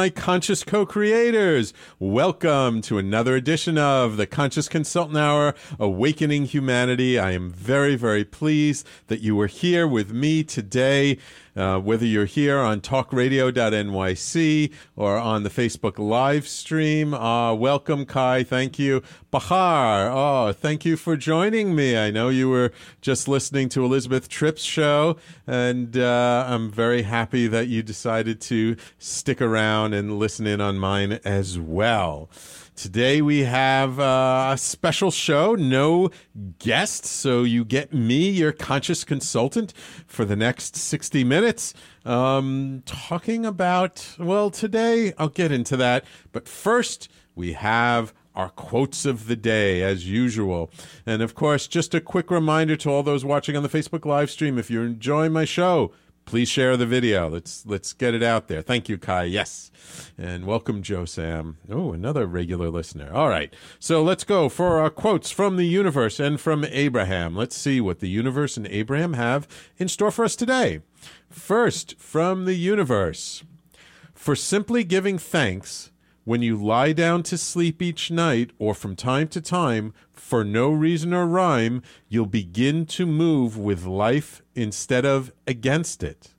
my conscious co creators. Welcome to another edition of the Conscious Consultant Hour Awakening Humanity. I am very, very pleased that you are here with me today. Uh, whether you're here on talkradio.nyc or on the Facebook live stream, uh, welcome, Kai. Thank you. Bahar, oh, thank you for joining me. I know you were just listening to Elizabeth Tripp's show, and uh, I'm very happy that you decided to stick around and listen in on mine as well. Today we have uh, a special show, no guests, so you get me, your conscious consultant, for the next 60 minutes, um, talking about, well, today I'll get into that, but first we have our quotes of the day as usual. And of course, just a quick reminder to all those watching on the Facebook live stream if you're enjoying my show, please share the video. Let's let's get it out there. Thank you, Kai. Yes. And welcome, Joe Sam. Oh, another regular listener. All right. So let's go for our quotes from the universe and from Abraham. Let's see what the universe and Abraham have in store for us today. First, from the universe. For simply giving thanks when you lie down to sleep each night or from time to time for no reason or rhyme, you'll begin to move with life instead of against it.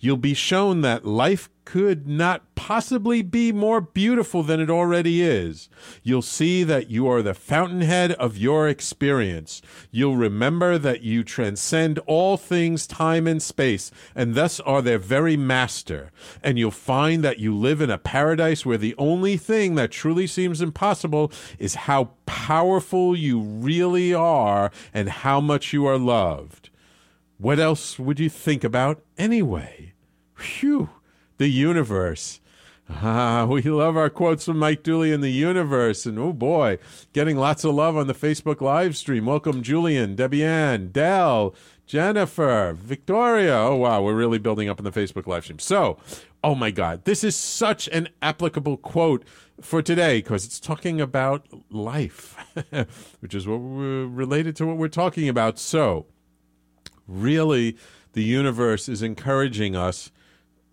You'll be shown that life could not possibly be more beautiful than it already is. You'll see that you are the fountainhead of your experience. You'll remember that you transcend all things, time and space, and thus are their very master. And you'll find that you live in a paradise where the only thing that truly seems impossible is how powerful you really are and how much you are loved. What else would you think about anyway? Phew the universe. Ah, we love our quotes from Mike Dooley in the universe. And oh boy, getting lots of love on the Facebook live stream. Welcome, Julian, Debbie Ann, Dell, Jennifer, Victoria. Oh wow, we're really building up in the Facebook live stream. So, oh my God, this is such an applicable quote for today because it's talking about life, which is what we're related to what we're talking about. So, really, the universe is encouraging us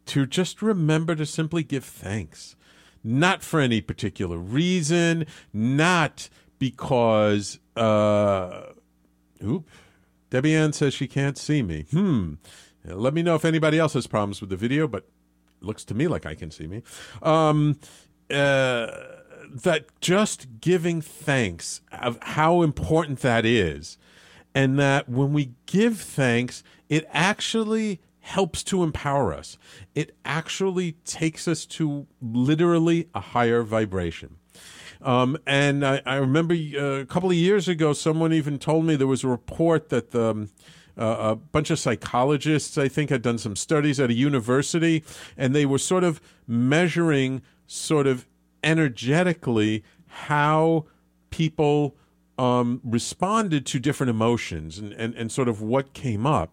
to just remember to simply give thanks. Not for any particular reason, not because, uh, oop, Debbie Ann says she can't see me. Hmm. Let me know if anybody else has problems with the video, but looks to me like I can see me. Um, uh, that just giving thanks of how important that is, and that when we give thanks, it actually helps to empower us. It actually takes us to literally a higher vibration. Um, and I, I remember uh, a couple of years ago, someone even told me there was a report that the, um, uh, a bunch of psychologists, I think, had done some studies at a university, and they were sort of measuring, sort of energetically, how people um, responded to different emotions and, and, and sort of what came up.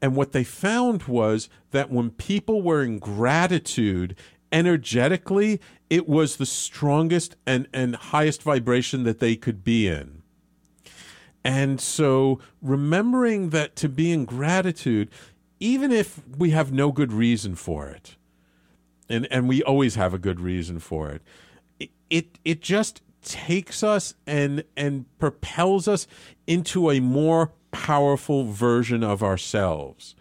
And what they found was that when people were in gratitude energetically, it was the strongest and, and highest vibration that they could be in. And so remembering that to be in gratitude, even if we have no good reason for it, and, and we always have a good reason for it, it, it, it just takes us and and propels us into a more powerful version of ourselves.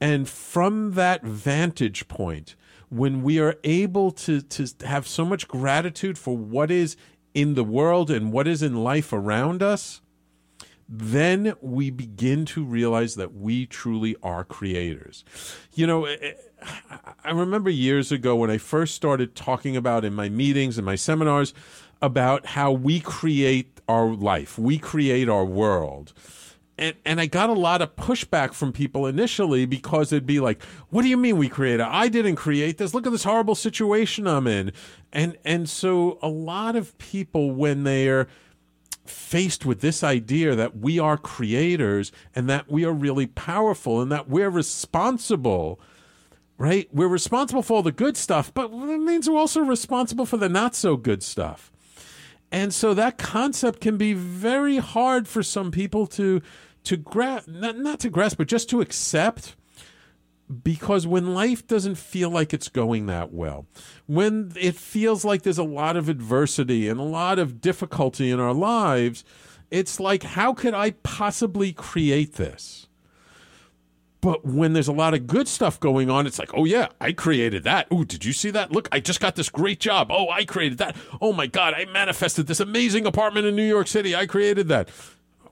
And from that vantage point, when we are able to, to have so much gratitude for what is in the world and what is in life around us, then we begin to realize that we truly are creators. You know, eh, eh, I remember years ago when I first started talking about in my meetings and my seminars about how we create our life, we create our world and and I got a lot of pushback from people initially because it'd be like, "What do you mean we created? I didn't create this. Look at this horrible situation I'm in." And and so a lot of people when they're faced with this idea that we are creators and that we are really powerful and that we're responsible, right? We're responsible for all the good stuff, but it means we're also responsible for the not so good stuff. And so that concept can be very hard for some people to to grasp, not, not to grasp, but just to accept because when life doesn't feel like it's going that well, when it feels like there's a lot of adversity and a lot of difficulty in our lives, it's like, how could I possibly create this? But when there's a lot of good stuff going on, it's like, oh yeah, I created that. Oh, did you see that? Look, I just got this great job. Oh, I created that. Oh my God, I manifested this amazing apartment in New York City. I created that.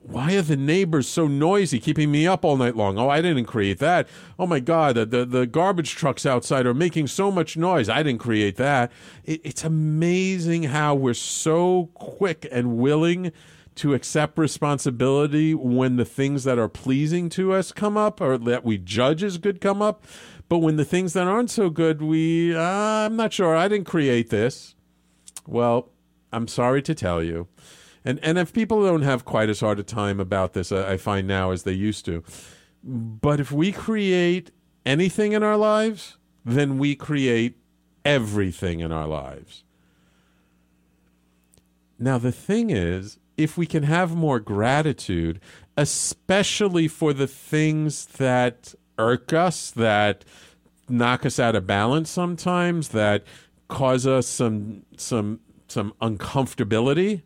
Why are the neighbors so noisy, keeping me up all night long? Oh, I didn't create that. Oh my God, the, the, the garbage trucks outside are making so much noise. I didn't create that. It, it's amazing how we're so quick and willing to accept responsibility when the things that are pleasing to us come up or that we judge as good come up. But when the things that aren't so good, we, uh, I'm not sure, I didn't create this. Well, I'm sorry to tell you. And, and if people don't have quite as hard a time about this, I find now as they used to. But if we create anything in our lives, then we create everything in our lives. Now, the thing is, if we can have more gratitude, especially for the things that irk us, that knock us out of balance sometimes, that cause us some some some uncomfortability.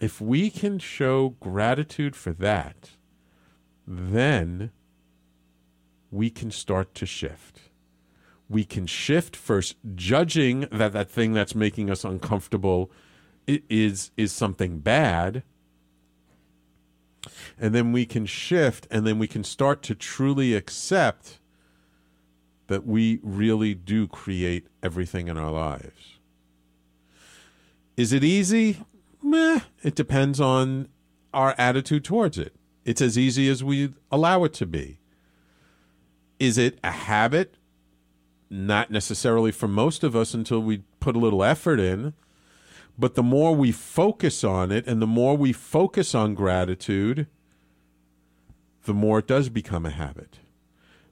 If we can show gratitude for that, then we can start to shift. We can shift first judging that that thing that's making us uncomfortable is is something bad and then we can shift and then we can start to truly accept that we really do create everything in our lives. Is it easy? Meh, it depends on our attitude towards it. It's as easy as we allow it to be. Is it a habit? Not necessarily for most of us until we put a little effort in but the more we focus on it and the more we focus on gratitude, the more it does become a habit.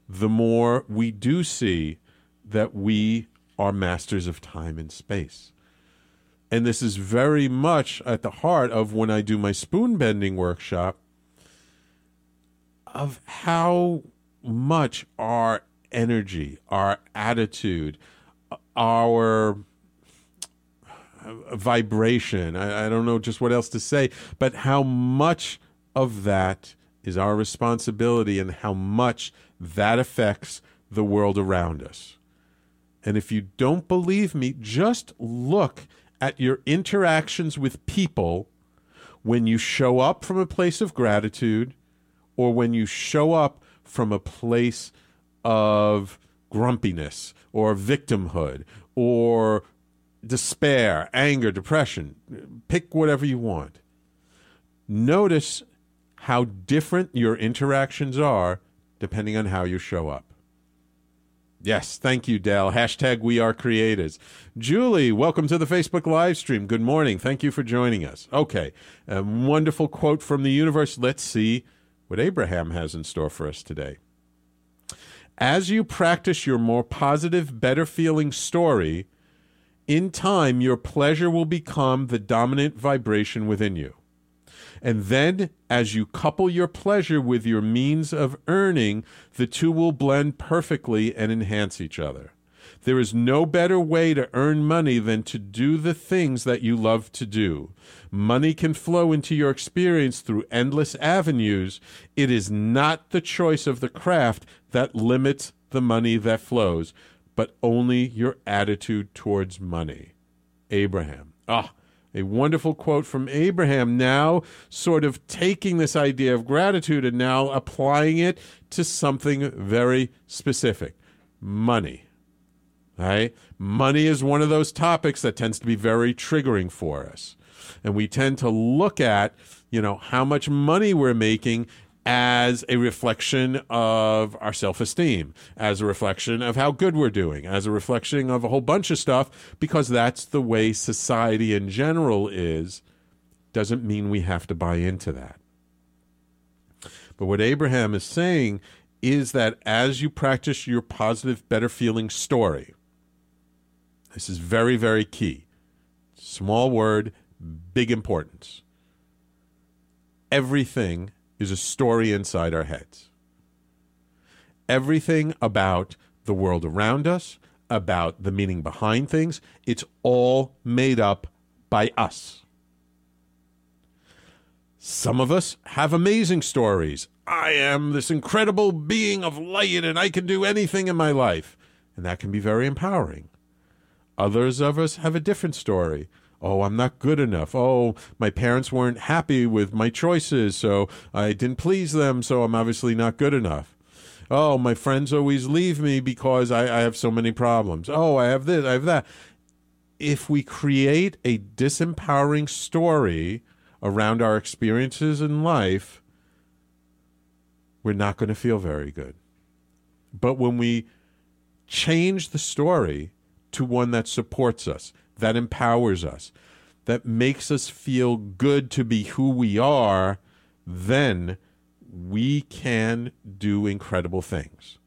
The more we do see that we are masters of time and space. And this is very much at the heart of when I do my spoon bending workshop of how much our energy, our attitude, our vibration. I, I don't know just what else to say, but how much of that is our responsibility and how much that affects the world around us. And if you don't believe me, just look at your interactions with people when you show up from a place of gratitude or when you show up from a place of grumpiness or victimhood or despair, anger, depression. Pick whatever you want. Notice how different your interactions are depending on how you show up. Yes, thank you, Dell. Hashtag we are creators. Julie, welcome to the Facebook live stream. Good morning. Thank you for joining us. Okay, a wonderful quote from the universe. Let's see what Abraham has in store for us today. As you practice your more positive, better feeling story, in time, your pleasure will become the dominant vibration within you. And then, as you couple your pleasure with your means of earning, the two will blend perfectly and enhance each other. There is no better way to earn money than to do the things that you love to do. Money can flow into your experience through endless avenues. It is not the choice of the craft that limits the money that flows but only your attitude towards money. Abraham. Ah, a wonderful quote from Abraham, now sort of taking this idea of gratitude and now applying it to something very specific money. Right? Money is one of those topics that tends to be very triggering for us. And we tend to look at, you know, how much money we're making as a reflection of our self esteem, as a reflection of how good we're doing, as a reflection of a whole bunch of stuff, because that's the way society in general is, doesn't mean we have to buy into that. But what Abraham is saying is that as you practice your positive, better feeling story, this is very, very key. Small word, big importance. Everything is a story inside our heads. everything about the world around us, about the meaning behind things, it's all made up by us. Some of us have amazing stories. I am this incredible being of light and I can do anything in my life. And that can be very empowering. Others of us have a different story. Oh, I'm not good enough. Oh, my parents weren't happy with my choices, so I didn't please them, so I'm obviously not good enough. Oh, my friends always leave me because I, I have so many problems. Oh, I have this, I have that. If we create a disempowering story around our experiences in life, we're not going to feel very good. But when we change the story to one that supports us, that empowers us, that makes us feel good to be who we are, then we can do incredible things.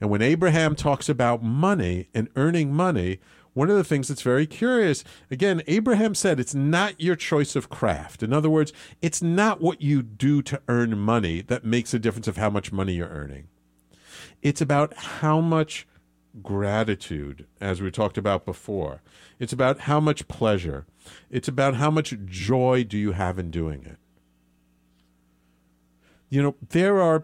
And when Abraham talks about money and earning money, one of the things that's very curious, again, Abraham said it's not your choice of craft. In other words, it's not what you do to earn money that makes a difference of how much money you're earning. It's about how much gratitude, as we talked about before. It's about how much pleasure. It's about how much joy do you have in doing it. You know, there are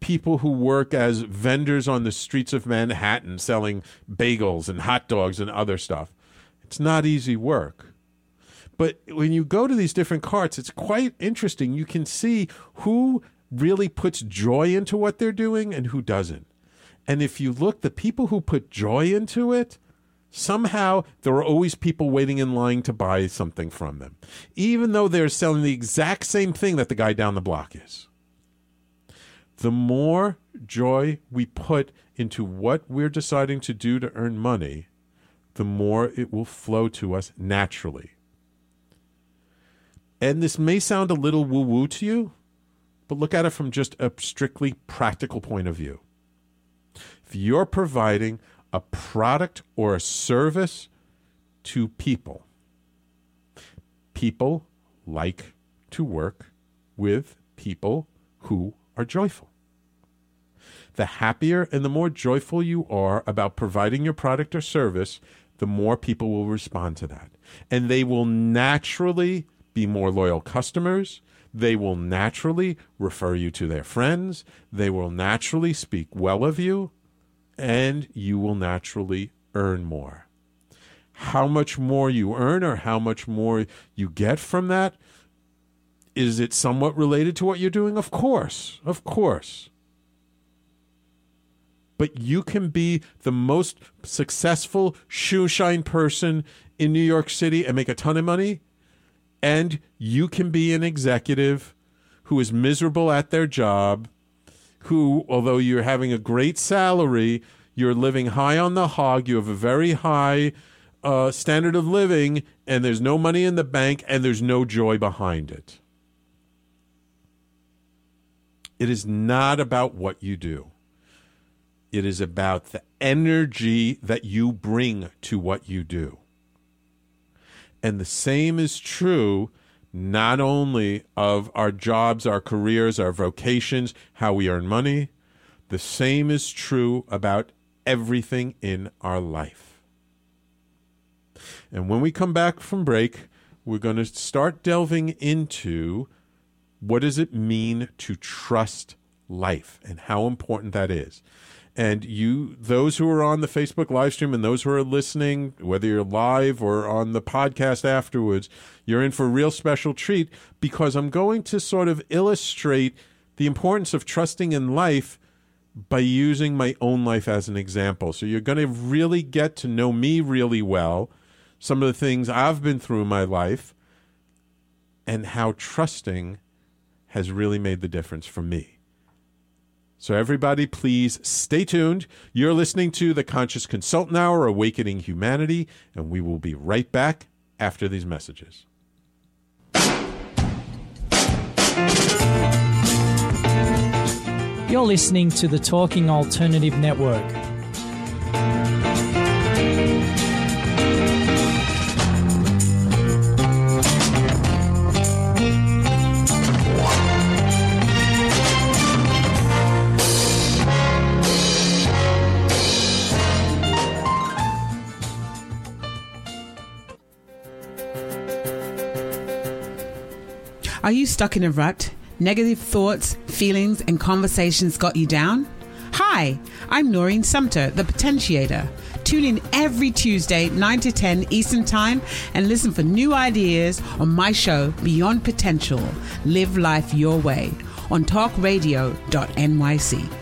people who work as vendors on the streets of Manhattan selling bagels and hot dogs and other stuff. It's not easy work. But when you go to these different carts, it's quite interesting. You can see who really puts joy into what they're doing and who doesn't. And if you look, the people who put joy into it, somehow there are always people waiting in line to buy something from them, even though they're selling the exact same thing that the guy down the block is the more joy we put into what we're deciding to do to earn money, the more it will flow to us naturally. And this may sound a little woo woo to you, but look at it from just a strictly practical point of view. If you're providing a product or a service to people, people like to work with people who are joyful the happier and the more joyful you are about providing your product or service, the more people will respond to that. And they will naturally be more loyal customers. They will naturally refer you to their friends. They will naturally speak well of you. And you will naturally earn more. How much more you earn or how much more you get from that, is it somewhat related to what you're doing? Of course. Of course but you can be the most successful shoe shine person in New York City and make a ton of money. And you can be an executive who is miserable at their job, who, although you're having a great salary, you're living high on the hog, you have a very high uh, standard of living, and there's no money in the bank, and there's no joy behind it. It is not about what you do. It is about the energy that you bring to what you do. And the same is true not only of our jobs, our careers, our vocations, how we earn money, the same is true about everything in our life. And when we come back from break, we're going to start delving into what does it mean to trust life and how important that is. And you, those who are on the Facebook live stream and those who are listening, whether you're live or on the podcast afterwards, you're in for a real special treat because I'm going to sort of illustrate the importance of trusting in life by using my own life as an example. So you're going to really get to know me really well, some of the things I've been through in my life, and how trusting has really made the difference for me. So, everybody, please stay tuned. You're listening to the Conscious Consultant Hour, Awakening Humanity, and we will be right back after these messages. You're listening to the Talking Alternative Network. Are you stuck in a rut? Negative thoughts, feelings, and conversations got you down? Hi, I'm Noreen Sumter, the Potentiator. Tune in every Tuesday, 9 to 10 Eastern Time, and listen for new ideas on my show, Beyond Potential Live Life Your Way, on talkradio.nyc.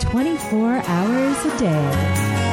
24 hours a day.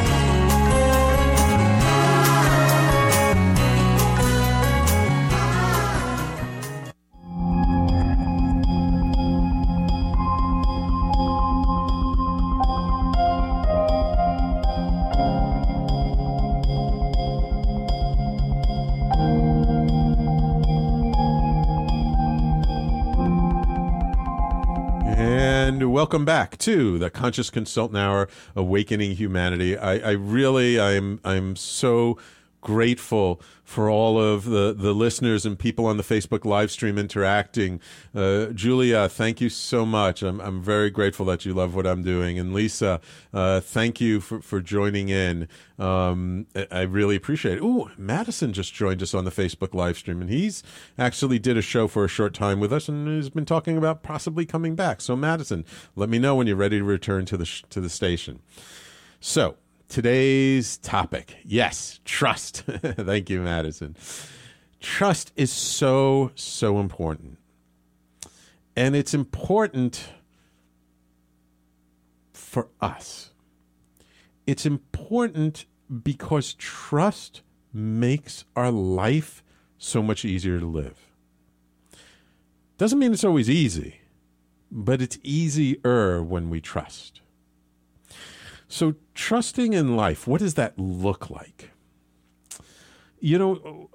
Welcome back to the Conscious Consultant Hour, Awakening Humanity. I, I really, I'm, I'm so grateful for all of the, the listeners and people on the Facebook live stream interacting. Uh, Julia, thank you so much. I'm, I'm very grateful that you love what I'm doing. And Lisa, uh, thank you for, for joining in. Um, I really appreciate it. Ooh, Madison just joined us on the Facebook live stream, and he's actually did a show for a short time with us and has been talking about possibly coming back. So, Madison, let me know when you're ready to return to the, sh- to the station. So, Today's topic yes, trust. Thank you, Madison. Trust is so, so important. And it's important for us. It's important because trust makes our life so much easier to live. Doesn't mean it's always easy, but it's easier when we trust. So, trusting in life, what does that look like? You know,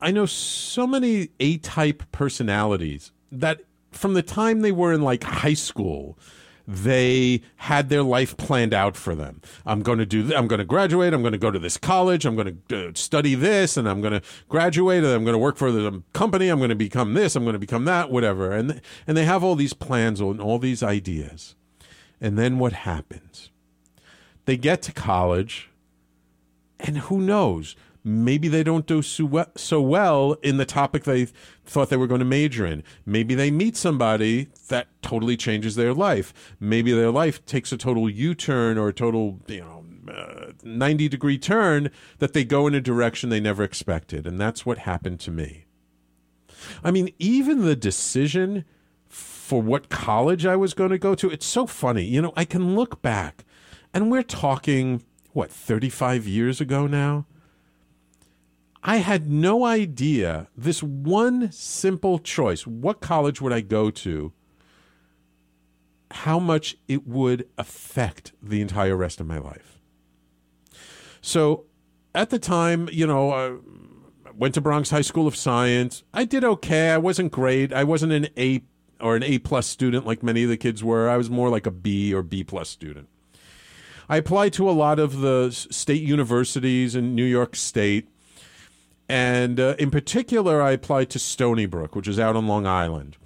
I know so many A type personalities that from the time they were in like high school, they had their life planned out for them. I'm going to do. Th- I'm going to graduate. I'm going to go to this college. I'm going to uh, study this, and I'm going to graduate. And I'm going to work for the company. I'm going to become this. I'm going to become that. Whatever. And and they have all these plans and all these ideas. And then what happens? They get to college, and who knows? Maybe they don't do so well in the topic they thought they were going to major in. Maybe they meet somebody that totally changes their life. Maybe their life takes a total U turn or a total, you know, uh, 90 degree turn that they go in a direction they never expected. And that's what happened to me. I mean, even the decision for what college I was going to go to, it's so funny. You know, I can look back and we're talking, what, 35 years ago now? I had no idea this one simple choice what college would I go to? How much it would affect the entire rest of my life. So at the time, you know, I went to Bronx High School of Science. I did okay. I wasn't great. I wasn't an A or an A plus student like many of the kids were. I was more like a B or B plus student. I applied to a lot of the state universities in New York State. And uh, in particular, I applied to Stony Brook, which is out on Long Island.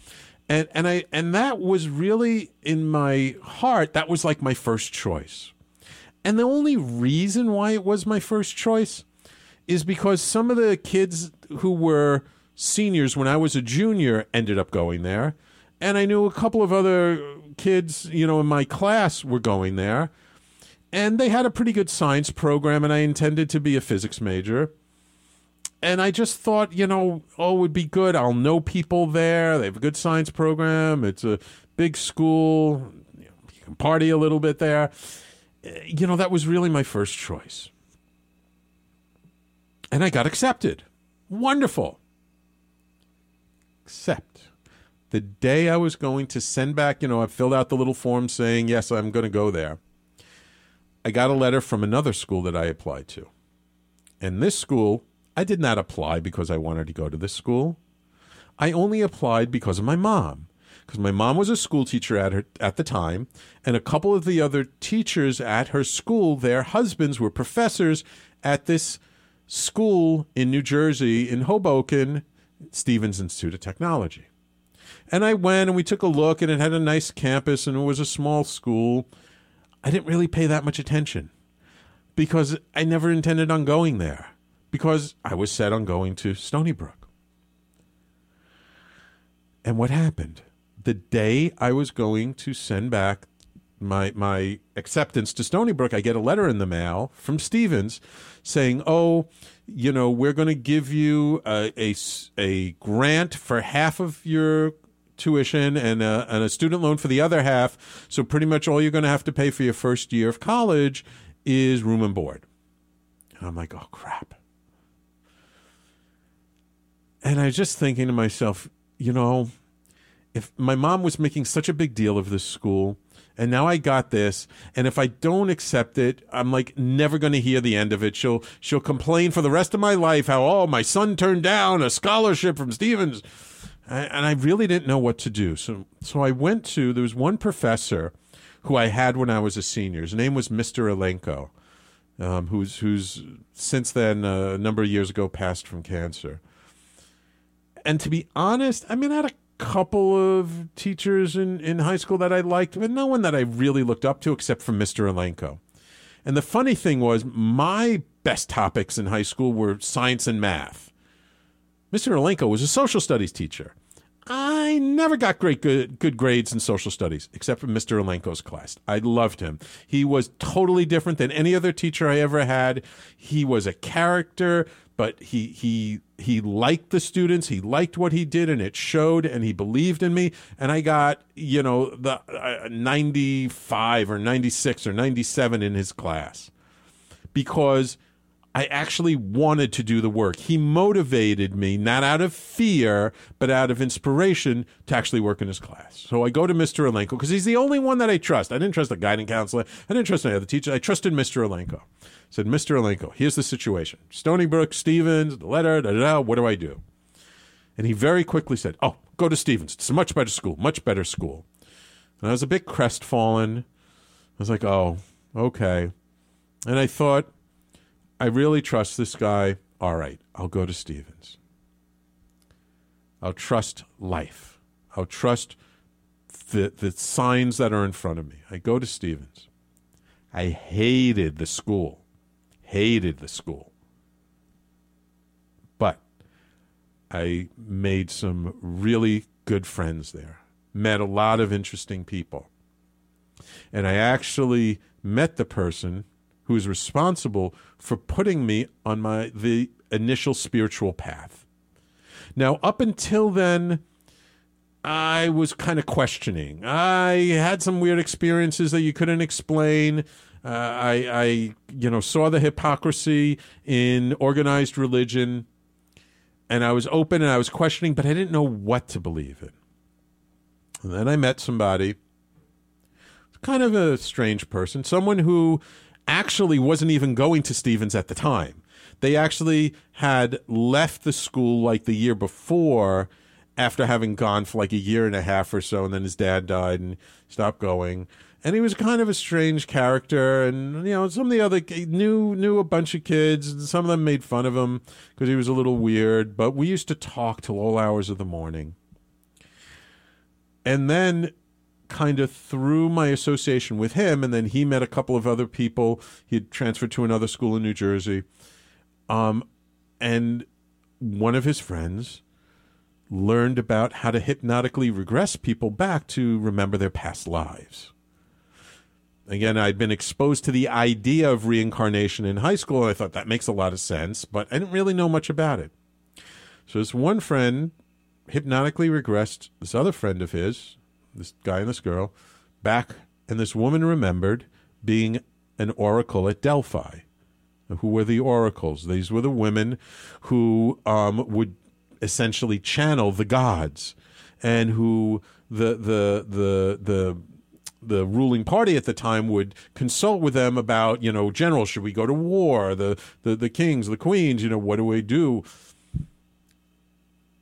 And, and, I, and that was really in my heart, that was like my first choice. And the only reason why it was my first choice is because some of the kids who were seniors when I was a junior ended up going there. And I knew a couple of other kids, you know, in my class were going there and they had a pretty good science program, and I intended to be a physics major. And I just thought, you know, oh, it would be good. I'll know people there. They have a good science program. It's a big school. You, know, you can party a little bit there. Eh, you know, that was really my first choice. And I got accepted. Wonderful. Except the day I was going to send back, you know, I filled out the little form saying, yes, I'm going to go there I got a letter from another school that I applied to. And this school, I did not apply because I wanted to go to this school. I only applied because of my mom. Because my mom was a school teacher at her at the time, and a couple of the other teachers at her school, their husbands were professors at this school in New Jersey, in Hoboken, Stevens Institute of Technology. And I went and we took a look, and it had a nice campus, and it was a small school. I didn't really pay that much attention because I never intended on going there because I was set on going to Stony Brook. And what happened? The day I was going to send back my my acceptance to Stony Brook, I get a letter in the mail from Stevens saying, "Oh, you know, we're going to give you a, a, a grant for half of your tuition and a, and a student loan for the other half. So pretty much all you're going to have to pay for your first year of college is room and board." And I'm like, "Oh crap." And I was just thinking to myself, you know, if my mom was making such a big deal of this school and now I got this and if I don't accept it I'm like never going to hear the end of it she'll she'll complain for the rest of my life how oh my son turned down a scholarship from Stevens and I really didn't know what to do so so I went to there was one professor who I had when I was a senior his name was Mr. Elenko um, who's who's since then uh, a number of years ago passed from cancer and to be honest, I mean, I had a couple of teachers in, in high school that I liked, but no one that I really looked up to except for Mr. Elenko. And the funny thing was, my best topics in high school were science and math. Mr. Elenko was a social studies teacher. I never got great good, good grades in social studies, except for Mr. Elenko's class. I loved him. He was totally different than any other teacher I ever had. He was a character but he he he liked the students he liked what he did and it showed and he believed in me and i got you know the uh, 95 or 96 or 97 in his class because i actually wanted to do the work he motivated me not out of fear but out of inspiration to actually work in his class so i go to mr elenko because he's the only one that i trust i didn't trust the guiding counselor i didn't trust any other teacher i trusted mr elenko said, Mr. Elenko, here's the situation. Stony Brook, Stevens, the letter, da, da, da, what do I do? And he very quickly said, Oh, go to Stevens. It's a much better school, much better school. And I was a bit crestfallen. I was like, Oh, okay. And I thought, I really trust this guy. All right, I'll go to Stevens. I'll trust life. I'll trust the, the signs that are in front of me. I go to Stevens. I hated the school hated the school. But I made some really good friends there, met a lot of interesting people. And I actually met the person who was responsible for putting me on my the initial spiritual path. Now, up until then, I was kind of questioning. I had some weird experiences that you couldn't explain. Uh, I, I, you know, saw the hypocrisy in organized religion, and I was open and I was questioning, but I didn't know what to believe in. And then I met somebody, kind of a strange person, someone who actually wasn't even going to Stevens at the time. They actually had left the school like the year before after having gone for like a year and a half or so, and then his dad died and stopped going and he was kind of a strange character and you know some of the other knew knew a bunch of kids and some of them made fun of him because he was a little weird but we used to talk till all hours of the morning and then kind of through my association with him and then he met a couple of other people. He had transferred to another school in new jersey. Um, and one of his friends learned about how to hypnotically regress people back to remember their past lives. Again, I'd been exposed to the idea of reincarnation in high school, and I thought that makes a lot of sense, but I didn't really know much about it. So this one friend hypnotically regressed this other friend of his, this guy and this girl, back, and this woman remembered being an oracle at Delphi. Who were the oracles? These were the women who um, would essentially channel the gods, and who the the the the the ruling party at the time would consult with them about, you know, general, should we go to war? The the the kings, the queens, you know, what do we do?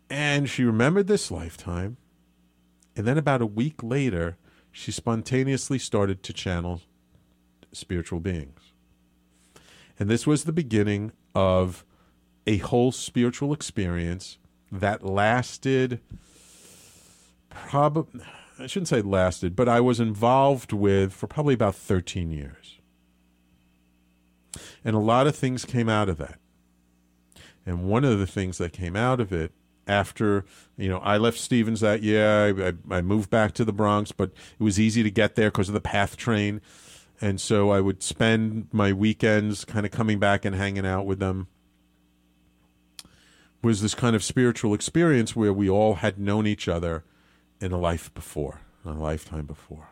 And she remembered this lifetime, and then about a week later, she spontaneously started to channel spiritual beings. And this was the beginning of a whole spiritual experience that lasted probably I shouldn't say lasted, but I was involved with for probably about 13 years. And a lot of things came out of that. And one of the things that came out of it after, you know, I left Stevens that year, I, I moved back to the Bronx, but it was easy to get there because of the PATH train. And so I would spend my weekends kind of coming back and hanging out with them. Was this kind of spiritual experience where we all had known each other in a life before, a lifetime before.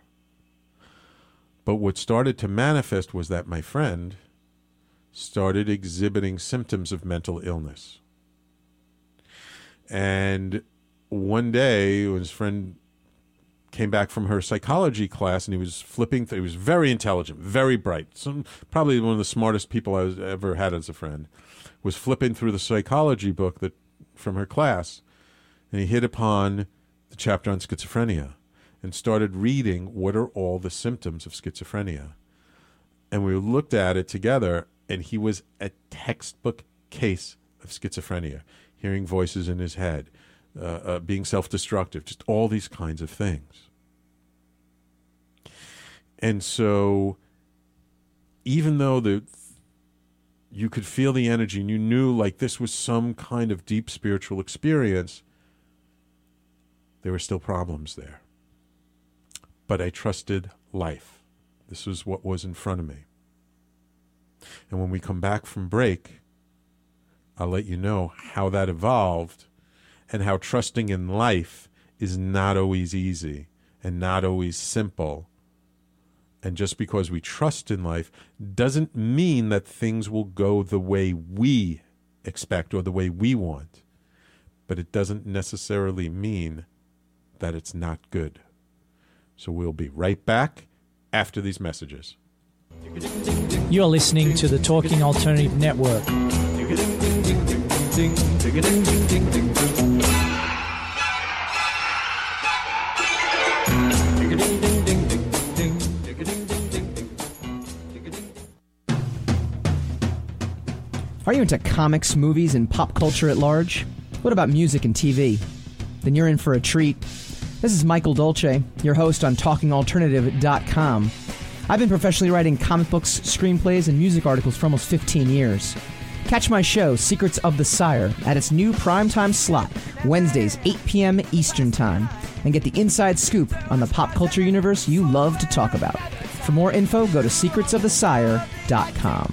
But what started to manifest was that my friend started exhibiting symptoms of mental illness. And one day, when his friend came back from her psychology class and he was flipping, th- he was very intelligent, very bright, some, probably one of the smartest people I was ever had as a friend, was flipping through the psychology book that from her class, and he hit upon the chapter on schizophrenia and started reading what are all the symptoms of schizophrenia. And we looked at it together, and he was a textbook case of schizophrenia, hearing voices in his head, uh, uh, being self destructive, just all these kinds of things. And so, even though the you could feel the energy and you knew like this was some kind of deep spiritual experience, there were still problems there. But I trusted life. This was what was in front of me. And when we come back from break, I'll let you know how that evolved and how trusting in life is not always easy and not always simple. And just because we trust in life doesn't mean that things will go the way we expect or the way we want. But it doesn't necessarily mean that it's not good. So we'll be right back after these messages. You're listening to the Talking Alternative Network. Are you into comics, movies, and pop culture at large? What about music and TV? Then you're in for a treat. This is Michael Dolce, your host on TalkingAlternative.com. I've been professionally writing comic books, screenplays, and music articles for almost 15 years. Catch my show, Secrets of the Sire, at its new primetime slot, Wednesdays, 8 p.m. Eastern Time, and get the inside scoop on the pop culture universe you love to talk about. For more info, go to secretsofthesire.com.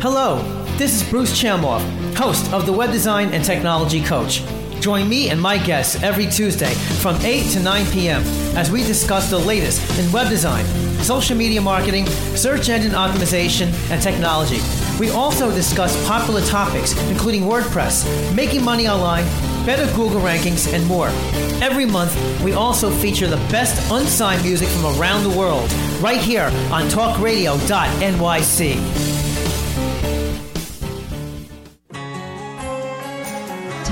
Hello, this is Bruce Chamoff, host of the Web Design and Technology Coach. Join me and my guests every Tuesday from 8 to 9 p.m. as we discuss the latest in web design, social media marketing, search engine optimization, and technology. We also discuss popular topics, including WordPress, making money online, better Google rankings, and more. Every month, we also feature the best unsigned music from around the world, right here on talkradio.nyc.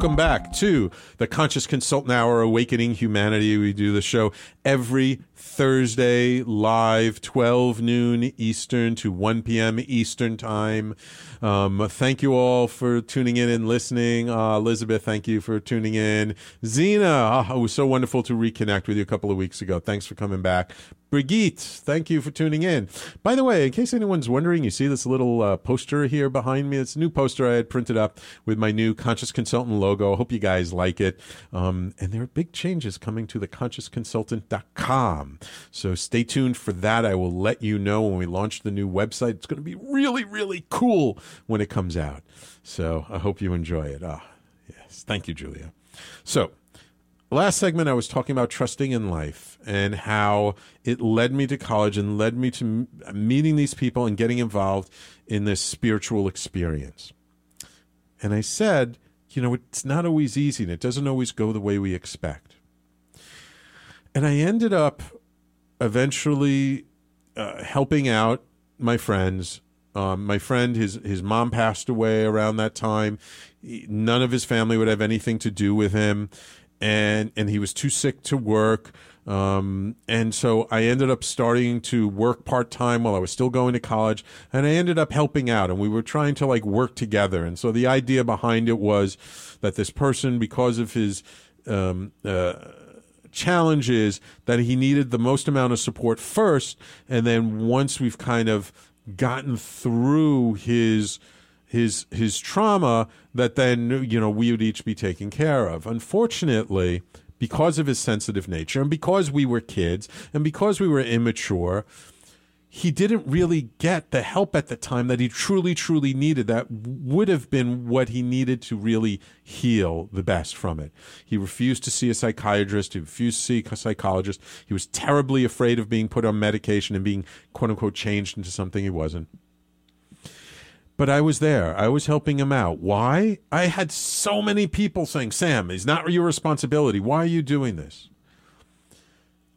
Welcome back to the Conscious Consultant Hour Awakening Humanity. We do the show every Thursday live, 12 noon Eastern to 1 p.m. Eastern Time. Um, thank you all for tuning in and listening. Uh, Elizabeth, thank you for tuning in. Zena, oh, it was so wonderful to reconnect with you a couple of weeks ago. Thanks for coming back. Brigitte, thank you for tuning in. By the way, in case anyone's wondering, you see this little uh, poster here behind me. It's a new poster I had printed up with my new Conscious Consultant logo. I hope you guys like it. Um, and there are big changes coming to theconsciousconsultant.com. So stay tuned for that. I will let you know when we launch the new website. It's going to be really, really cool when it comes out. So I hope you enjoy it. Ah, yes. Thank you, Julia. So, last segment I was talking about trusting in life and how it led me to college and led me to meeting these people and getting involved in this spiritual experience. And I said, you know, it's not always easy and it doesn't always go the way we expect. And I ended up eventually uh, helping out my friends. Um, my friend, his his mom passed away around that time. None of his family would have anything to do with him, and and he was too sick to work. Um, and so I ended up starting to work part time while I was still going to college, and I ended up helping out, and we were trying to like work together. And so the idea behind it was that this person, because of his um, uh, challenges, that he needed the most amount of support first, and then once we've kind of gotten through his his his trauma that then you know we would each be taken care of. Unfortunately because of his sensitive nature and because we were kids and because we were immature he didn't really get the help at the time that he truly truly needed that would have been what he needed to really heal the best from it he refused to see a psychiatrist he refused to see a psychologist he was terribly afraid of being put on medication and being quote unquote changed into something he wasn't but I was there. I was helping him out. Why? I had so many people saying, Sam, it's not your responsibility. Why are you doing this?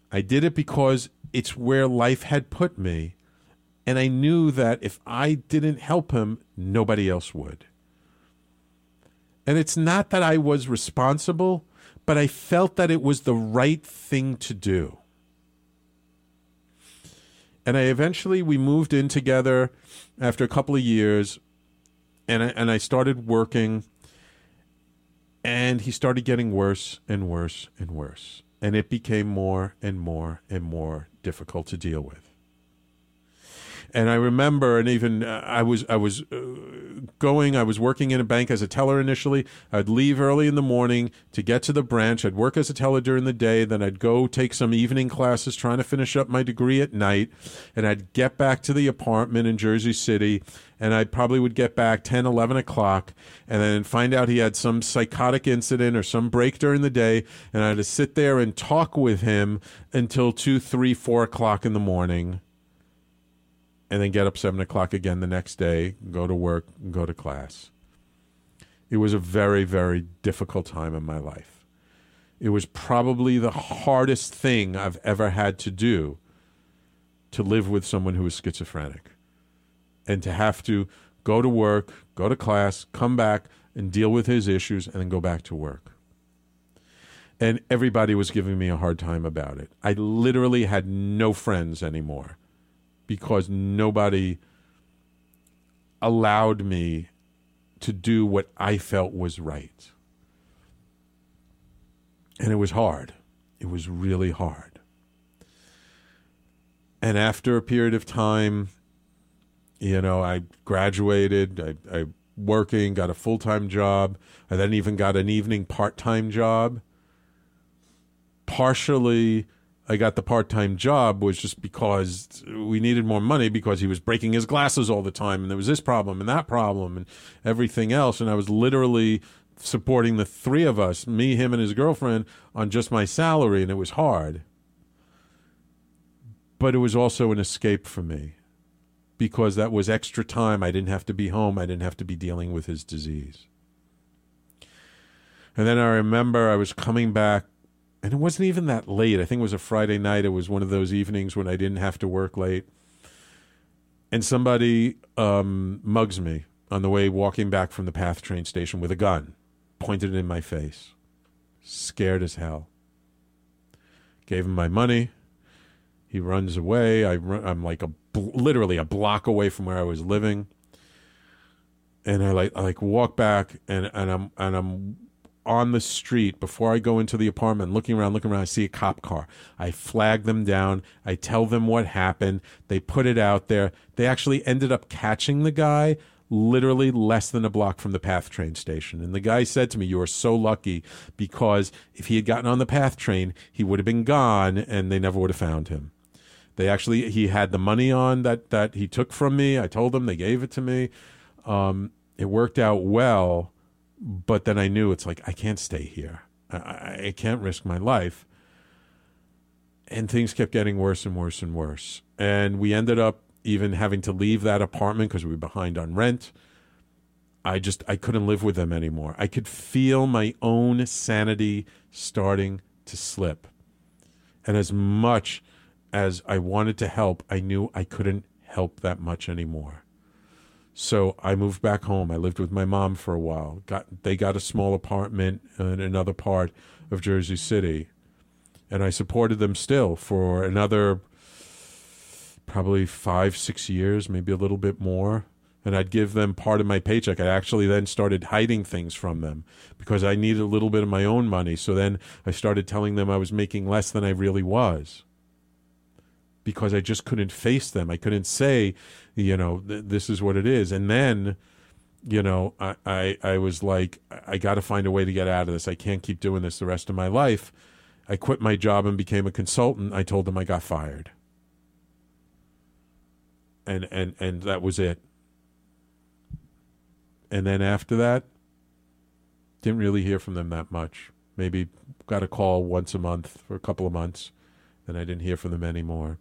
I did it because it's where life had put me. And I knew that if I didn't help him, nobody else would. And it's not that I was responsible, but I felt that it was the right thing to do. And I eventually, we moved in together after a couple of years, and I, and I started working, and he started getting worse and worse and worse, and it became more and more and more difficult to deal with. And I remember, and even uh, I was I was uh, going. I was working in a bank as a teller initially. I'd leave early in the morning to get to the branch. I'd work as a teller during the day. Then I'd go take some evening classes, trying to finish up my degree at night. And I'd get back to the apartment in Jersey City. And I probably would get back 10, 11 o'clock, and then find out he had some psychotic incident or some break during the day. And I had to sit there and talk with him until 2, 3, 4 o'clock in the morning and then get up seven o'clock again the next day, go to work, go to class. It was a very, very difficult time in my life. It was probably the hardest thing I've ever had to do to live with someone who is schizophrenic and to have to go to work, go to class, come back and deal with his issues, and then go back to work. And everybody was giving me a hard time about it. I literally had no friends anymore because nobody allowed me to do what I felt was right. And it was hard. It was really hard. And after a period of time, you know, I graduated, I, I working, got a full time job. I then even got an evening part time job. Partially I got the part time job was just because we needed more money because he was breaking his glasses all the time and there was this problem and that problem and everything else. And I was literally supporting the three of us, me, him, and his girlfriend, on just my salary, and it was hard. But it was also an escape for me because that was extra time. I didn't have to be home, I didn't have to be dealing with his disease. And then I remember I was coming back and it wasn't even that late. I think it was a Friday night. It was one of those evenings when I didn't have to work late. And somebody um, mugs me on the way walking back from the PATH train station with a gun, pointed it in my face. Scared as hell. Gave him my money. He runs away. I run, I'm like a literally a block away from where I was living. And I like I like walk back and, and I'm and I'm on the street before I go into the apartment, looking around, looking around, I see a cop car. I flag them down. I tell them what happened. They put it out there. They actually ended up catching the guy literally less than a block from the PATH train station. And the guy said to me, You are so lucky because if he had gotten on the PATH train, he would have been gone and they never would have found him. They actually, he had the money on that, that he took from me. I told them they gave it to me. Um, it worked out well, but then I knew it's like, I can't stay here. I, I can't risk my life. And things kept getting worse and worse and worse. And we ended up even having to leave that apartment because we were behind on rent. I just I couldn't live with them anymore. I could feel my own sanity starting to slip. And as much as I wanted to help, I knew I couldn't help that much anymore. So I moved back home. I lived with my mom for a while. Got they got a small apartment in another part of Jersey City. And I supported them still for another probably five, six years, maybe a little bit more. And I'd give them part of my paycheck. I actually then started hiding things from them because I needed a little bit of my own money. So then I started telling them I was making less than I really was because I just couldn't face them. I couldn't say, you know, th- this is what it is. And then, you know, I, I, I was like, I got to find a way to get out of this. I can't keep doing this the rest of my life. I quit my job and became a consultant. I told them I got fired and and and that was it. And then after that, didn't really hear from them that much. Maybe got a call once a month for a couple of months, then I didn't hear from them anymore.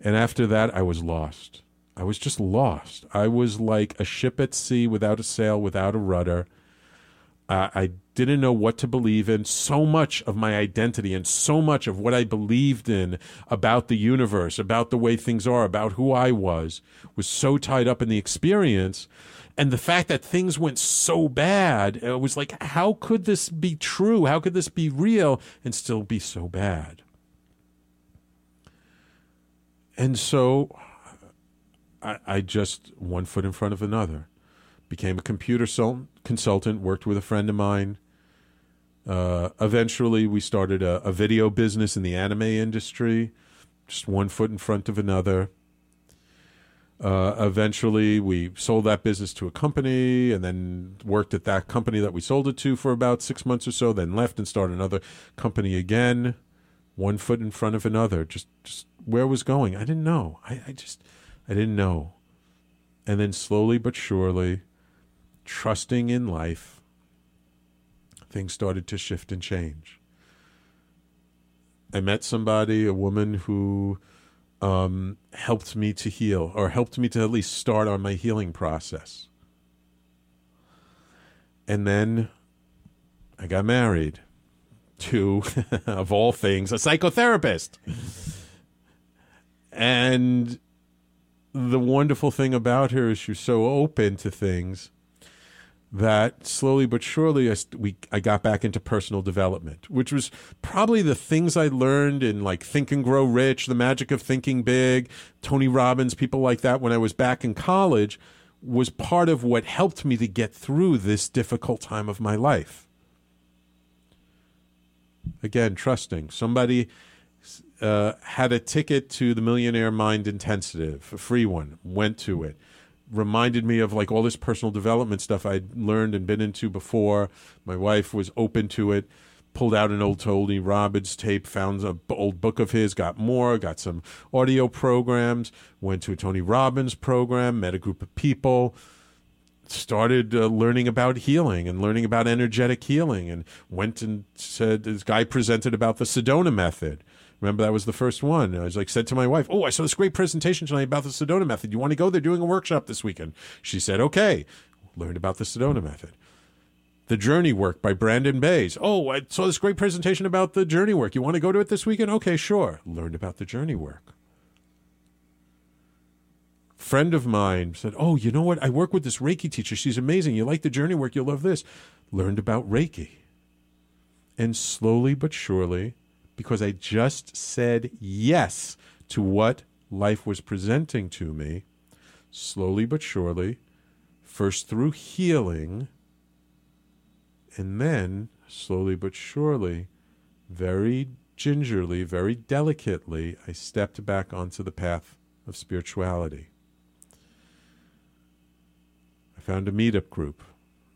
And after that, I was lost. I was just lost. I was like a ship at sea without a sail, without a rudder. I didn't know what to believe in. So much of my identity and so much of what I believed in about the universe, about the way things are, about who I was, was so tied up in the experience. And the fact that things went so bad, it was like, how could this be true? How could this be real and still be so bad? And so I, I just, one foot in front of another became a computer consultant, worked with a friend of mine. Uh, eventually, we started a, a, video business in the anime industry, just one foot in front of another. Uh, eventually, we sold that business to a company and then worked at that company that we sold it to for about six months or so, then left and started another company again, one foot in front of another. Just, just where it was going, I didn't know. I, I just, I didn't know. And then slowly but surely, trusting in life, things started to shift and change. I met somebody, a woman who um, helped me to heal, or helped me to at least start on my healing process. And then I got married to, of all things, a psychotherapist. And the wonderful thing about her is she's so open to things that slowly but surely I, we, I got back into personal development, which was probably the things I learned in like Think and Grow Rich, The Magic of Thinking Big, Tony Robbins, people like that when I was back in college was part of what helped me to get through this difficult time of my life. Again, trusting. Somebody uh, had a ticket to the Millionaire Mind Intensive, a free one, went to it reminded me of like all this personal development stuff I'd learned and been into before. My wife was open to it. Pulled out an old Tony Robbins tape, found an old book of his, got more, got some audio programs, went to a Tony Robbins program, met a group of people, started uh, learning about healing and learning about energetic healing, and went and said this guy presented about the Sedona method Remember that was the first one. I was like said to my wife, "Oh, I saw this great presentation tonight about the Sedona method. You want to go? They're doing a workshop this weekend." She said, "Okay." Learned about the Sedona method. The Journey Work by Brandon Bays. Oh, I saw this great presentation about the Journey Work. You want to go to it this weekend? Okay, sure. Learned about the Journey Work. Friend of mine said, "Oh, you know what? I work with this Reiki teacher. She's amazing. You like the Journey Work? You'll love this." Learned about Reiki. And slowly but surely, because I just said yes to what life was presenting to me, slowly but surely, first through healing, and then slowly but surely, very gingerly, very delicately, I stepped back onto the path of spirituality. I found a meetup group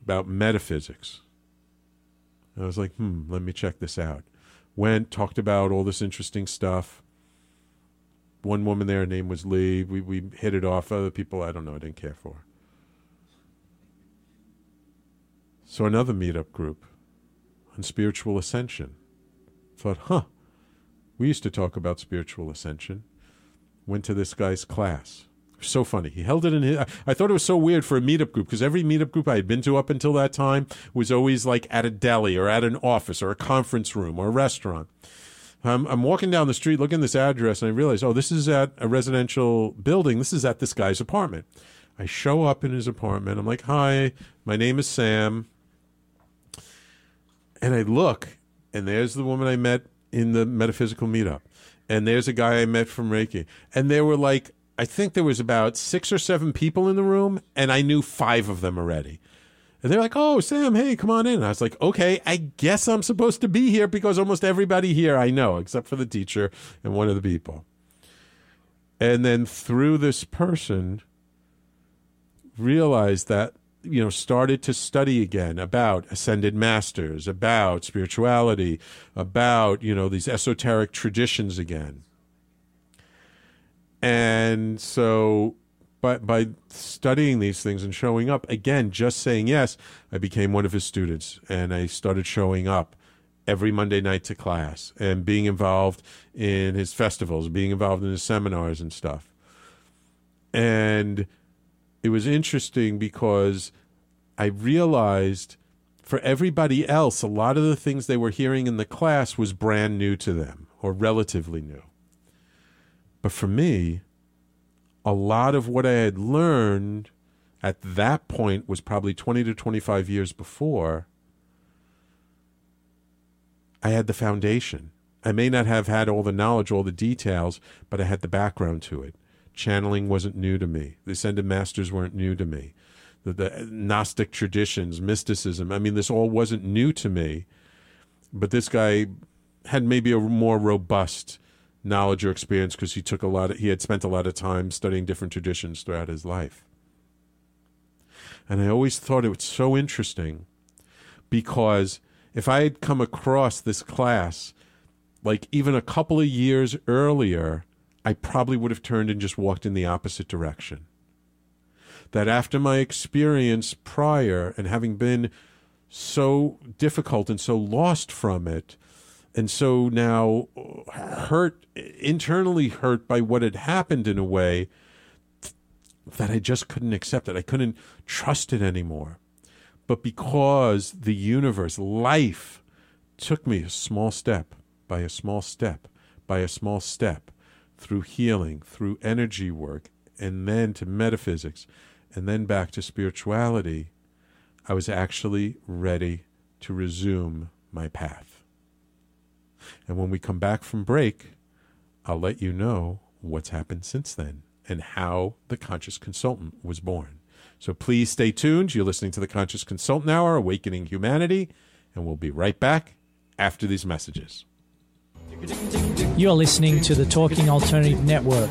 about metaphysics. I was like, hmm, let me check this out. Went, talked about all this interesting stuff. One woman there, her name was Lee. We, we hit it off. Other people, I don't know, I didn't care for. So another meetup group on spiritual ascension. Thought, huh, we used to talk about spiritual ascension. Went to this guy's class. So funny. He held it in his. I thought it was so weird for a meetup group because every meetup group I had been to up until that time was always like at a deli or at an office or a conference room or a restaurant. I'm, I'm walking down the street looking at this address and I realize, oh, this is at a residential building. This is at this guy's apartment. I show up in his apartment. I'm like, hi, my name is Sam. And I look, and there's the woman I met in the metaphysical meetup. And there's a guy I met from Reiki. And there were like, I think there was about six or seven people in the room, and I knew five of them already. And they're like, oh, Sam, hey, come on in. And I was like, okay, I guess I'm supposed to be here because almost everybody here I know, except for the teacher and one of the people. And then through this person, realized that you know started to study again about ascended masters about spirituality about you know these esoteric traditions again and so by by studying these things and showing up again just saying yes i became one of his students and i started showing up every monday night to class and being involved in his festivals being involved in his seminars and stuff and it was interesting because I realized for everybody else, a lot of the things they were hearing in the class was brand new to them or relatively new. But for me, a lot of what I had learned at that point was probably 20 to 25 years before. I had the foundation. I may not have had all the knowledge, all the details, but I had the background to it. Channeling wasn't new to me. The Ascended Masters weren't new to me the, the uh, Gnostic traditions, mysticism. I mean, this all wasn't new to me, but this guy had maybe a more robust knowledge or experience because he took a lot of, he had spent a lot of time studying different traditions throughout his life. And I always thought it was so interesting because if I had come across this class like even a couple of years earlier, I probably would have turned and just walked in the opposite direction that after my experience prior and having been so difficult and so lost from it, and so now hurt, internally hurt by what had happened in a way that I just couldn't accept it. I couldn't trust it anymore. But because the universe, life, took me a small step by a small step by a small step through healing, through energy work, and then to metaphysics, and then back to spirituality, I was actually ready to resume my path. And when we come back from break, I'll let you know what's happened since then and how the Conscious Consultant was born. So please stay tuned. You're listening to the Conscious Consultant Hour, Awakening Humanity, and we'll be right back after these messages. You're listening to the Talking Alternative Network.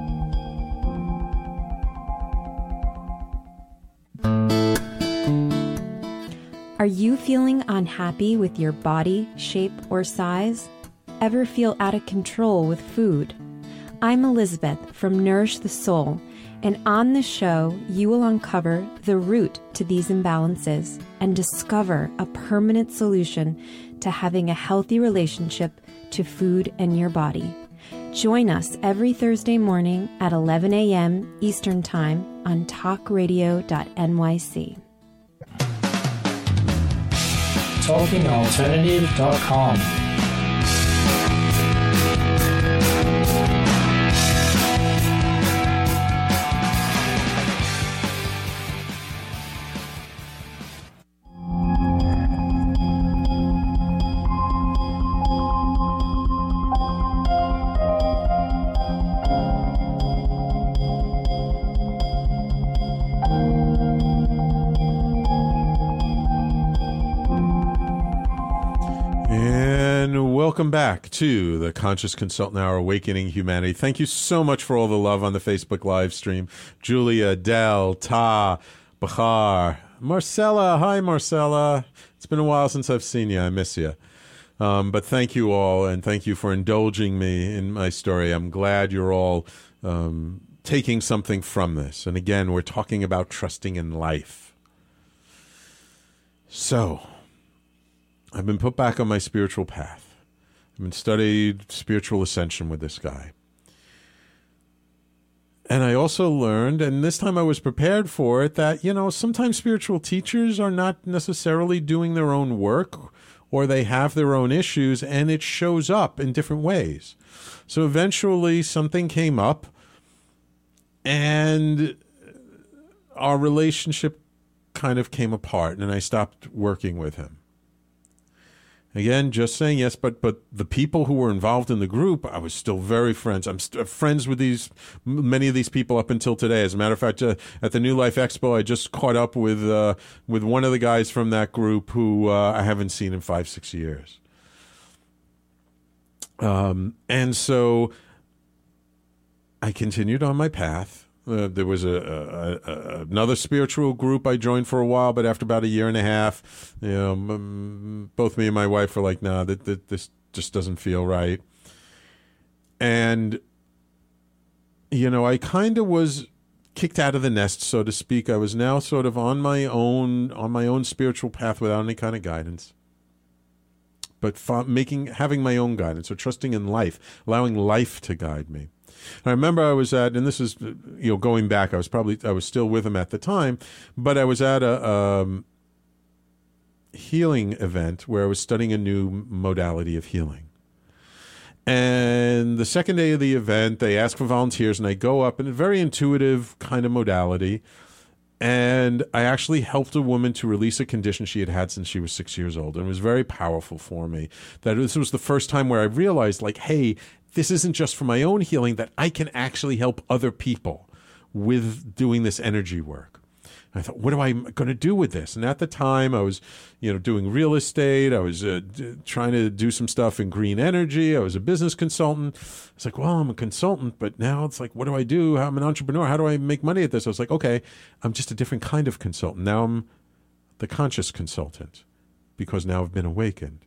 Are you feeling unhappy with your body, shape, or size? Ever feel out of control with food? I'm Elizabeth from Nourish the Soul, and on this show, you will uncover the root to these imbalances and discover a permanent solution to having a healthy relationship to food and your body. Join us every Thursday morning at 11 a.m. Eastern Time on talkradio.nyc. talkingalternative.com. back to the Conscious Consultant Hour Awakening Humanity. Thank you so much for all the love on the Facebook live stream. Julia, Del, Ta, Bahar, Marcella. Hi, Marcella. It's been a while since I've seen you. I miss you. Um, but thank you all, and thank you for indulging me in my story. I'm glad you're all um, taking something from this. And again, we're talking about trusting in life. So, I've been put back on my spiritual path. I've been studied spiritual ascension with this guy. And I also learned, and this time I was prepared for it, that, you know, sometimes spiritual teachers are not necessarily doing their own work or they have their own issues and it shows up in different ways. So eventually something came up and our relationship kind of came apart and I stopped working with him. Again, just saying yes, but but the people who were involved in the group, I was still very friends. I'm st- friends with these many of these people up until today. As a matter of fact, uh, at the New Life Expo, I just caught up with uh, with one of the guys from that group who uh, I haven't seen in five six years. Um, and so I continued on my path. Uh, there was a, a, a, another spiritual group I joined for a while, but after about a year and a half, you know, m- both me and my wife were like, "Nah, that, this just doesn't feel right." And you know, I kind of was kicked out of the nest, so to speak. I was now sort of on my own, on my own spiritual path without any kind of guidance. But fa- making, having my own guidance, or trusting in life, allowing life to guide me. I remember I was at, and this is, you know, going back. I was probably I was still with him at the time, but I was at a um, healing event where I was studying a new modality of healing. And the second day of the event, they ask for volunteers, and I go up in a very intuitive kind of modality. And I actually helped a woman to release a condition she had had since she was six years old. And it was very powerful for me. That this was the first time where I realized, like, hey, this isn't just for my own healing, that I can actually help other people with doing this energy work. I thought, what am I going to do with this? And at the time, I was, you know, doing real estate. I was uh, d- trying to do some stuff in green energy. I was a business consultant. It's like, well, I'm a consultant, but now it's like, what do I do? I'm an entrepreneur. How do I make money at this? I was like, okay, I'm just a different kind of consultant. Now I'm the conscious consultant because now I've been awakened.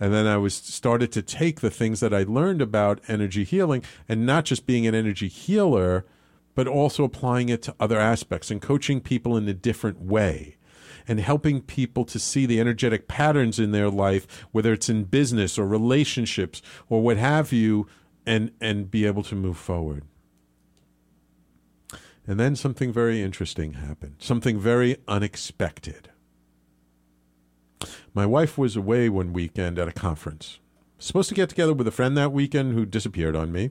And then I was started to take the things that I learned about energy healing and not just being an energy healer, but also applying it to other aspects and coaching people in a different way and helping people to see the energetic patterns in their life, whether it's in business or relationships or what have you, and, and be able to move forward. And then something very interesting happened, something very unexpected. My wife was away one weekend at a conference. Supposed to get together with a friend that weekend who disappeared on me.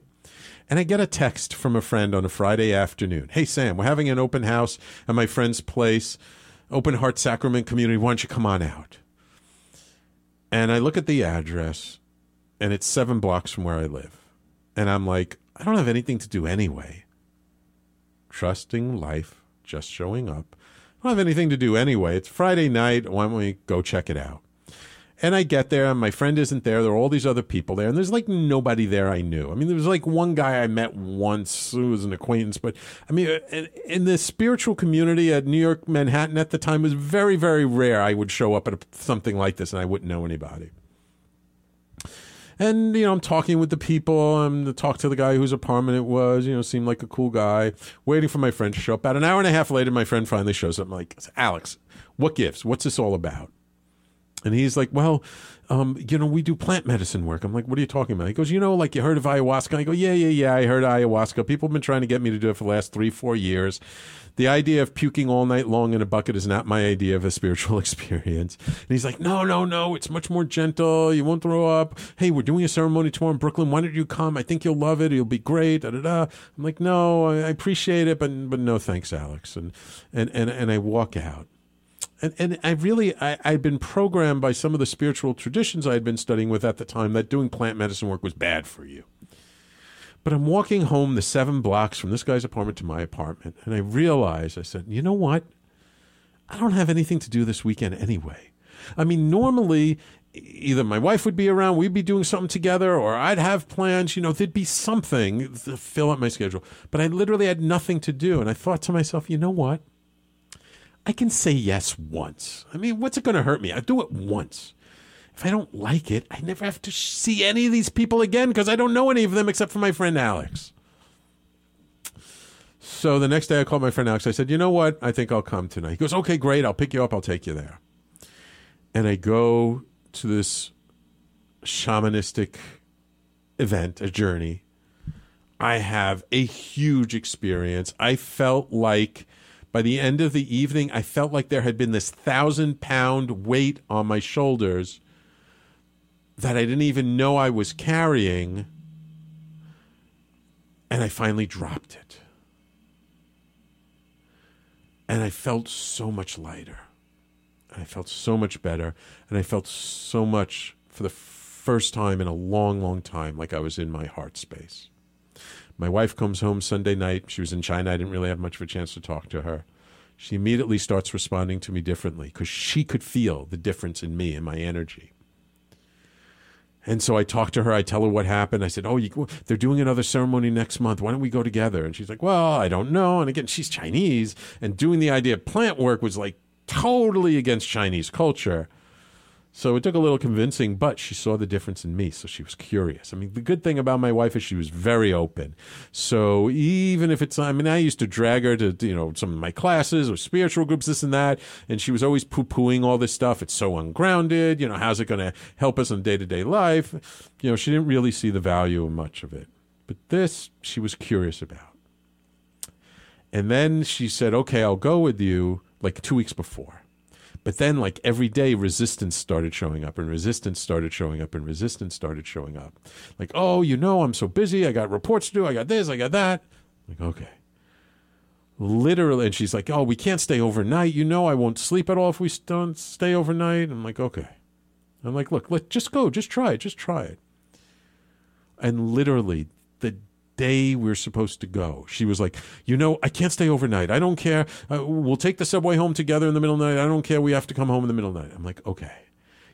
And I get a text from a friend on a Friday afternoon. Hey, Sam, we're having an open house at my friend's place, Open Heart Sacrament Community. Why don't you come on out? And I look at the address, and it's seven blocks from where I live. And I'm like, I don't have anything to do anyway. Trusting life, just showing up. I don't have anything to do anyway. It's Friday night. Why don't we go check it out? And I get there, and my friend isn't there. There are all these other people there, and there's like nobody there I knew. I mean, there was like one guy I met once who was an acquaintance, but I mean, uh, in, in the spiritual community at New York, Manhattan at the time was very, very rare. I would show up at a, something like this, and I wouldn't know anybody. And you know, I'm talking with the people. I'm to talk to the guy whose apartment it was. You know, seemed like a cool guy. Waiting for my friend to show up. About an hour and a half later, my friend finally shows up. I'm like, Alex, what gives? What's this all about? And he's like, well, um, you know, we do plant medicine work. I'm like, what are you talking about? He goes, you know, like you heard of ayahuasca? I go, yeah, yeah, yeah. I heard ayahuasca. People have been trying to get me to do it for the last three, four years. The idea of puking all night long in a bucket is not my idea of a spiritual experience. And he's like, no, no, no. It's much more gentle. You won't throw up. Hey, we're doing a ceremony tomorrow in Brooklyn. Why don't you come? I think you'll love it. It'll be great. Da, da, da. I'm like, no, I appreciate it, but but no thanks, Alex. And and and, and I walk out and, and I really I, I'd been programmed by some of the spiritual traditions I had been studying with at the time that doing plant medicine work was bad for you. But I'm walking home the seven blocks from this guy's apartment to my apartment, and I realized I said, you know what? I don't have anything to do this weekend anyway. I mean, normally either my wife would be around, we'd be doing something together, or I'd have plans, you know, there'd be something to fill up my schedule. But I literally had nothing to do. And I thought to myself, you know what? I can say yes once. I mean, what's it going to hurt me? I do it once. If I don't like it, I never have to see any of these people again because I don't know any of them except for my friend Alex. So the next day I called my friend Alex. I said, you know what? I think I'll come tonight. He goes, okay, great. I'll pick you up. I'll take you there. And I go to this shamanistic event, a journey. I have a huge experience. I felt like by the end of the evening, I felt like there had been this thousand pound weight on my shoulders that I didn't even know I was carrying. And I finally dropped it. And I felt so much lighter. And I felt so much better. And I felt so much for the first time in a long, long time like I was in my heart space. My wife comes home Sunday night. She was in China. I didn't really have much of a chance to talk to her. She immediately starts responding to me differently because she could feel the difference in me and my energy. And so I talk to her. I tell her what happened. I said, "Oh, you, they're doing another ceremony next month. Why don't we go together?" And she's like, "Well, I don't know." And again, she's Chinese, and doing the idea of plant work was like totally against Chinese culture. So it took a little convincing, but she saw the difference in me, so she was curious. I mean, the good thing about my wife is she was very open. So even if it's, I mean, I used to drag her to, you know, some of my classes or spiritual groups, this and that, and she was always poo pooing all this stuff. It's so ungrounded. You know, how's it going to help us in day to day life? You know, she didn't really see the value of much of it. But this, she was curious about. And then she said, okay, I'll go with you like two weeks before. But then, like every day, resistance started showing up, and resistance started showing up, and resistance started showing up. Like, oh, you know, I'm so busy. I got reports to do. I got this. I got that. Like, okay. Literally, and she's like, oh, we can't stay overnight. You know, I won't sleep at all if we don't stay overnight. I'm like, okay. I'm like, look, let just go, just try it, just try it. And literally, day we are supposed to go. She was like, You know, I can't stay overnight. I don't care. Uh, we'll take the subway home together in the middle of the night. I don't care. We have to come home in the middle of the night. I'm like, Okay.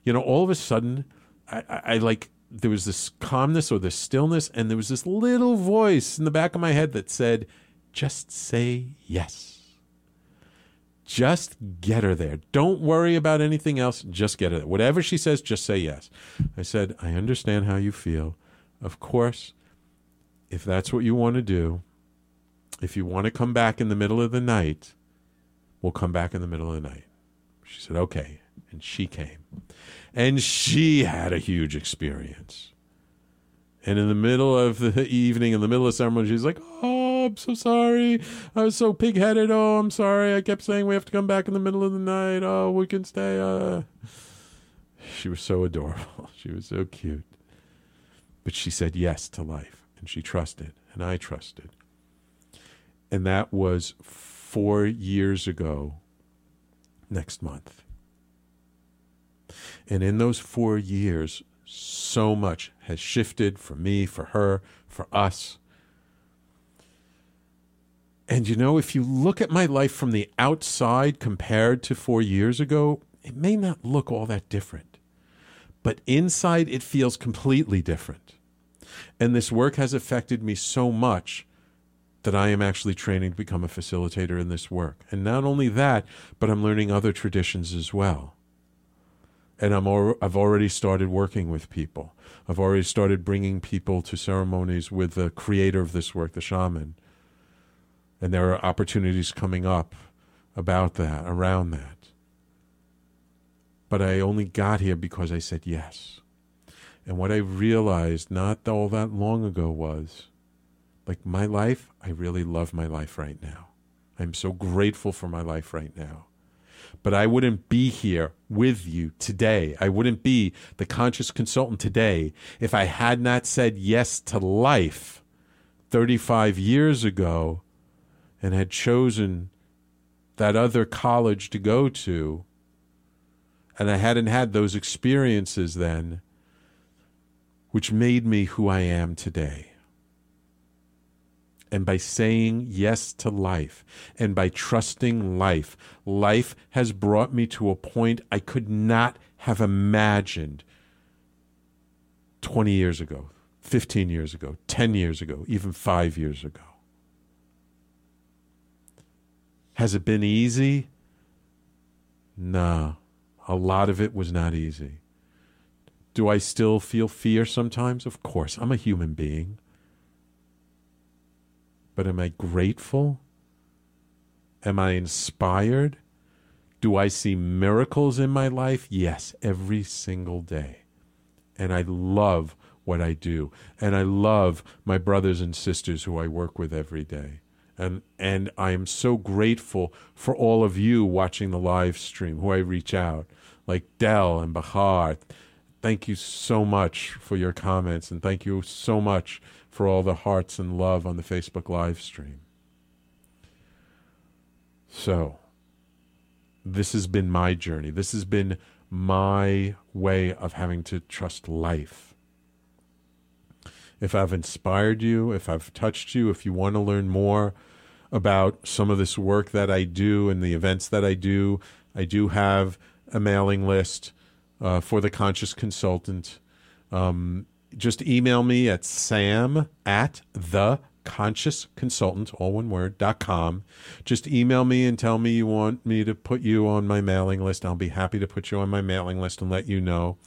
You know, all of a sudden, I, I, I like, there was this calmness or this stillness, and there was this little voice in the back of my head that said, Just say yes. Just get her there. Don't worry about anything else. Just get her there. Whatever she says, just say yes. I said, I understand how you feel. Of course, if that's what you want to do, if you want to come back in the middle of the night, we'll come back in the middle of the night. She said, okay. And she came. And she had a huge experience. And in the middle of the evening, in the middle of the ceremony, she's like, Oh, I'm so sorry. I was so pig headed. Oh, I'm sorry. I kept saying we have to come back in the middle of the night. Oh, we can stay. Uh. She was so adorable. She was so cute. But she said yes to life and she trusted, and I trusted. And that was four years ago next month. And in those four years, so much has shifted for me, for her, for us. And you know, if you look at my life from the outside compared to four years ago, it may not look all that different. But inside, it feels completely different. And this work has affected me so much that I am actually training to become a facilitator in this work. And not only that, but I'm learning other traditions as well. And I'm al- I've already started working with people. I've already started bringing people to ceremonies with the creator of this work, the shaman. And there are opportunities coming up about that, around that. but I only got here because I said yes. And what I realized not all that long ago was like my life, I really love my life right now. I'm so grateful for my life right now. But I wouldn't be here with you today. I wouldn't be the conscious consultant today if I had not said yes to life 35 years ago and had chosen that other college to go to. And I hadn't had those experiences then, which made me who I am today and by saying yes to life and by trusting life, life has brought me to a point I could not have imagined 20 years ago, 15 years ago, 10 years ago, even five years ago. Has it been easy? Nah, a lot of it was not easy. Do I still feel fear sometimes? Of course, I'm a human being. But am I grateful? Am I inspired? Do I see miracles in my life? Yes, every single day. And I love what I do. And I love my brothers and sisters who I work with every day. And and I am so grateful for all of you watching the live stream who I reach out, like Dell and Bahar. Thank you so much for your comments and thank you so much for all the hearts and love on the Facebook live stream. So, this has been my journey. This has been my way of having to trust life. If I've inspired you, if I've touched you, if you want to learn more about some of this work that I do and the events that I do, I do have a mailing list uh, for the Conscious Consultant. Um, just email me at sam at the conscious consultant all one word dot com. Just email me and tell me you want me to put you on my mailing list. I'll be happy to put you on my mailing list and let you know.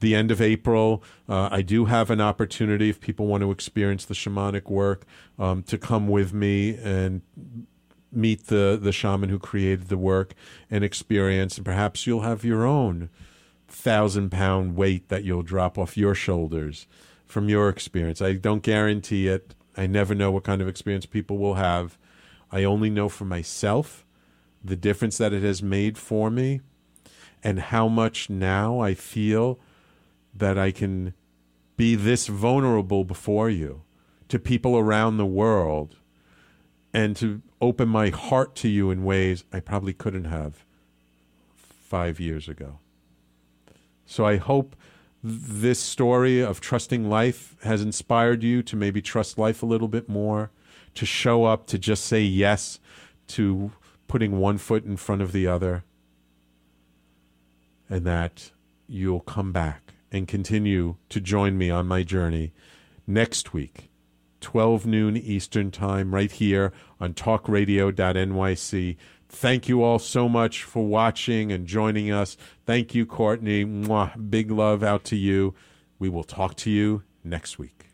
The end of april uh, i do have an opportunity if people want to experience the shamanic work um, to come with me and meet the the shaman who created the work and experience. And perhaps you'll have your own thousand pound weight that you'll drop off your shoulders from your experience. I don't guarantee it. I never know what kind of experience people will have. I only know for myself the difference that it has made for me and how much now I feel that I can be this vulnerable before you to people around the world and to open my heart to you in ways I probably couldn't have five years ago. So I hope this story of trusting life has inspired you to maybe trust life a little bit more, to show up, to just say yes to putting one foot in front of the other, and that you'll come back and continue to join me on my journey next week, 12 noon Eastern Time, right here on talkradio.nyc. Thank you all so much for watching and joining us. Thank you, Courtney. Mwah. Big love out to you. We will talk to you next week.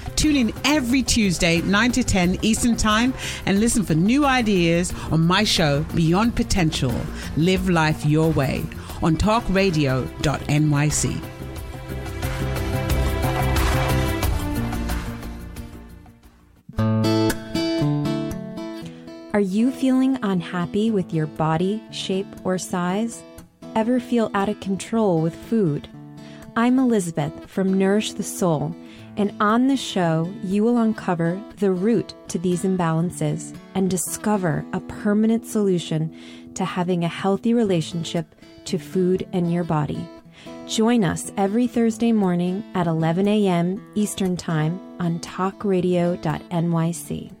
Tune in every Tuesday, 9 to 10 Eastern Time, and listen for new ideas on my show, Beyond Potential Live Life Your Way, on talkradio.nyc. Are you feeling unhappy with your body, shape, or size? Ever feel out of control with food? I'm Elizabeth from Nourish the Soul, and on this show, you will uncover the root to these imbalances and discover a permanent solution to having a healthy relationship to food and your body. Join us every Thursday morning at 11 a.m. Eastern Time on talkradio.nyc.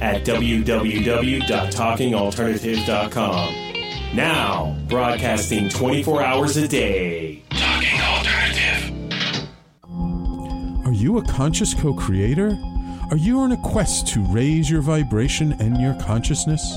at www.talkingalternative.com. Now, broadcasting 24 hours a day. Talking Alternative. Are you a conscious co creator? Are you on a quest to raise your vibration and your consciousness?